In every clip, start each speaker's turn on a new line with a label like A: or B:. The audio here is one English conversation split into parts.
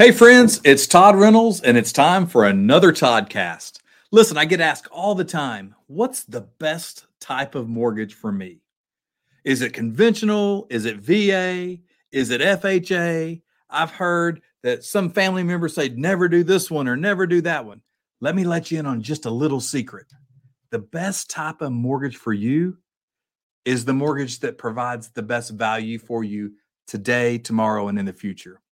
A: Hey, friends, it's Todd Reynolds, and it's time for another Toddcast. Listen, I get asked all the time what's the best type of mortgage for me? Is it conventional? Is it VA? Is it FHA? I've heard that some family members say never do this one or never do that one. Let me let you in on just a little secret. The best type of mortgage for you is the mortgage that provides the best value for you today, tomorrow, and in the future.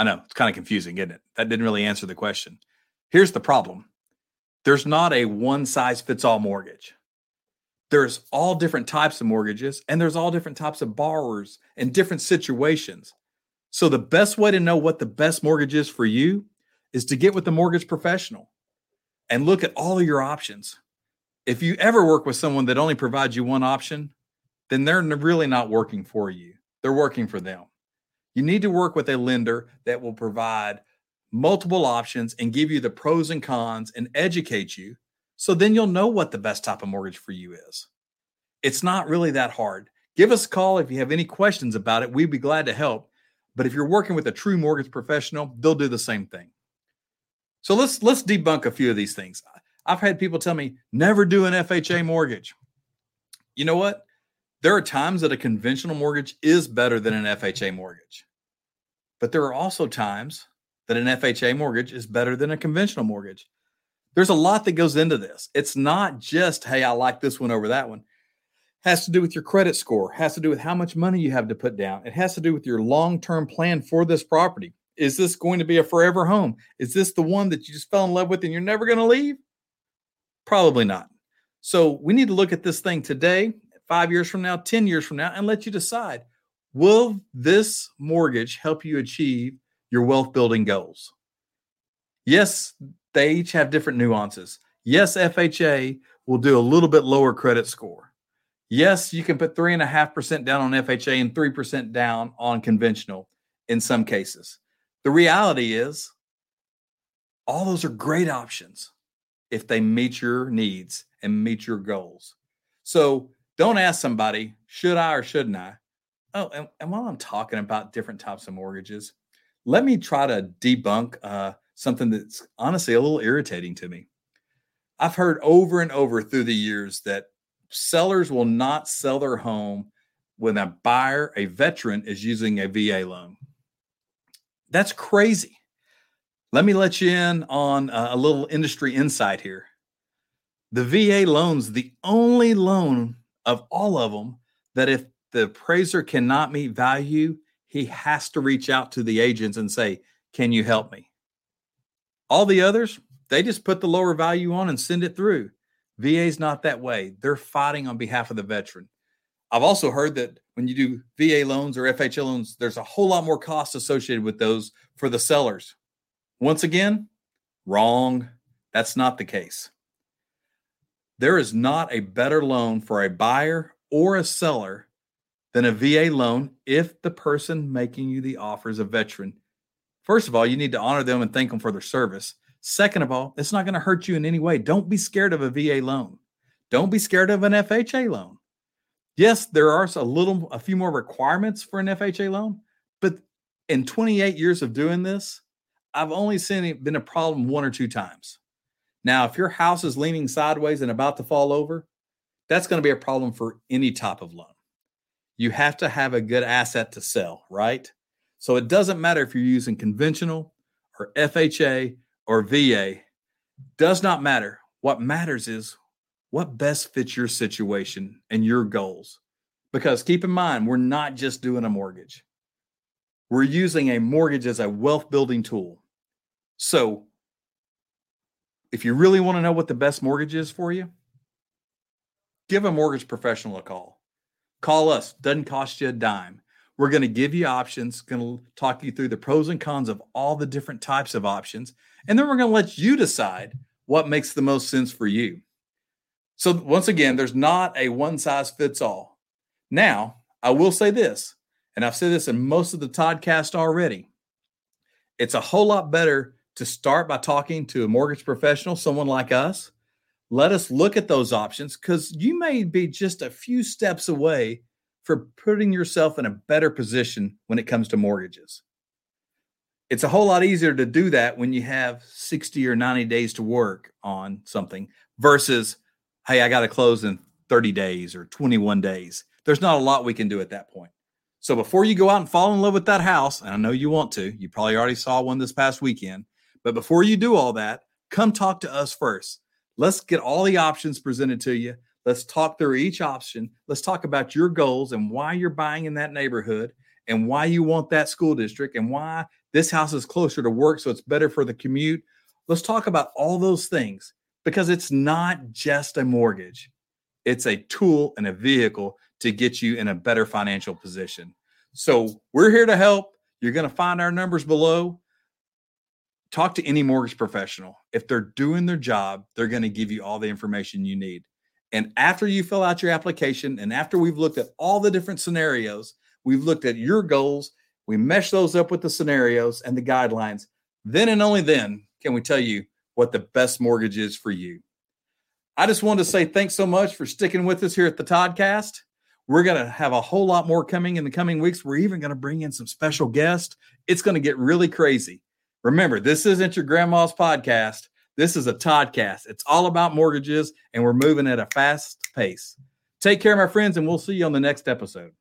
A: I know it's kind of confusing, isn't it? That didn't really answer the question. Here's the problem there's not a one size fits all mortgage. There's all different types of mortgages, and there's all different types of borrowers and different situations. So, the best way to know what the best mortgage is for you is to get with the mortgage professional and look at all of your options. If you ever work with someone that only provides you one option, then they're really not working for you. They're working for them. You need to work with a lender that will provide multiple options and give you the pros and cons and educate you. So then you'll know what the best type of mortgage for you is. It's not really that hard. Give us a call if you have any questions about it. We'd be glad to help. But if you're working with a true mortgage professional, they'll do the same thing. So let's let's debunk a few of these things. I've had people tell me never do an FHA mortgage. You know what? There are times that a conventional mortgage is better than an FHA mortgage. But there are also times that an FHA mortgage is better than a conventional mortgage. There's a lot that goes into this. It's not just, hey, I like this one over that one. It has to do with your credit score, it has to do with how much money you have to put down. It has to do with your long-term plan for this property. Is this going to be a forever home? Is this the one that you just fell in love with and you're never going to leave? Probably not. So we need to look at this thing today, five years from now, 10 years from now, and let you decide will this mortgage help you achieve your wealth building goals? Yes, they each have different nuances. Yes, FHA will do a little bit lower credit score. Yes, you can put 3.5% down on FHA and 3% down on conventional in some cases. The reality is, all those are great options if they meet your needs and meet your goals. So don't ask somebody, should I or shouldn't I? Oh, and, and while I'm talking about different types of mortgages, let me try to debunk uh, something that's honestly a little irritating to me. I've heard over and over through the years that sellers will not sell their home when a buyer, a veteran, is using a VA loan. That's crazy. Let me let you in on a little industry insight here. The VA loan's the only loan of all of them that if the appraiser cannot meet value, he has to reach out to the agents and say, Can you help me? All the others, they just put the lower value on and send it through. VA's not that way. They're fighting on behalf of the veteran. I've also heard that when you do VA loans or FHA loans, there's a whole lot more cost associated with those for the sellers. Once again, wrong. That's not the case. There is not a better loan for a buyer or a seller than a VA loan if the person making you the offer is a veteran. First of all, you need to honor them and thank them for their service. Second of all, it's not going to hurt you in any way. Don't be scared of a VA loan. Don't be scared of an FHA loan. Yes, there are a little, a few more requirements for an FHA loan, but in 28 years of doing this, I've only seen it been a problem one or two times. Now, if your house is leaning sideways and about to fall over, that's going to be a problem for any type of loan you have to have a good asset to sell, right? So it doesn't matter if you're using conventional or FHA or VA, does not matter. What matters is what best fits your situation and your goals. Because keep in mind, we're not just doing a mortgage. We're using a mortgage as a wealth building tool. So, if you really want to know what the best mortgage is for you, give a mortgage professional a call. Call us. Doesn't cost you a dime. We're going to give you options, going to talk you through the pros and cons of all the different types of options. And then we're going to let you decide what makes the most sense for you. So, once again, there's not a one size fits all. Now, I will say this, and I've said this in most of the Toddcast already. It's a whole lot better to start by talking to a mortgage professional, someone like us, let us look at those options because you may be just a few steps away for putting yourself in a better position when it comes to mortgages. It's a whole lot easier to do that when you have 60 or 90 days to work on something versus, hey, I got to close in 30 days or 21 days. There's not a lot we can do at that point. So before you go out and fall in love with that house, and I know you want to, you probably already saw one this past weekend, but before you do all that, come talk to us first. Let's get all the options presented to you. Let's talk through each option. Let's talk about your goals and why you're buying in that neighborhood and why you want that school district and why this house is closer to work so it's better for the commute. Let's talk about all those things because it's not just a mortgage. It's a tool and a vehicle to get you in a better financial position. So, we're here to help. You're going to find our numbers below. Talk to any mortgage professional. If they're doing their job, they're going to give you all the information you need. And after you fill out your application, and after we've looked at all the different scenarios, we've looked at your goals, we mesh those up with the scenarios and the guidelines. Then and only then can we tell you what the best mortgage is for you. I just wanted to say thanks so much for sticking with us here at the Toddcast. We're going to have a whole lot more coming in the coming weeks. We're even going to bring in some special guests. It's going to get really crazy. Remember, this isn't your grandma's podcast. This is a Toddcast. It's all about mortgages, and we're moving at a fast pace. Take care, my friends, and we'll see you on the next episode.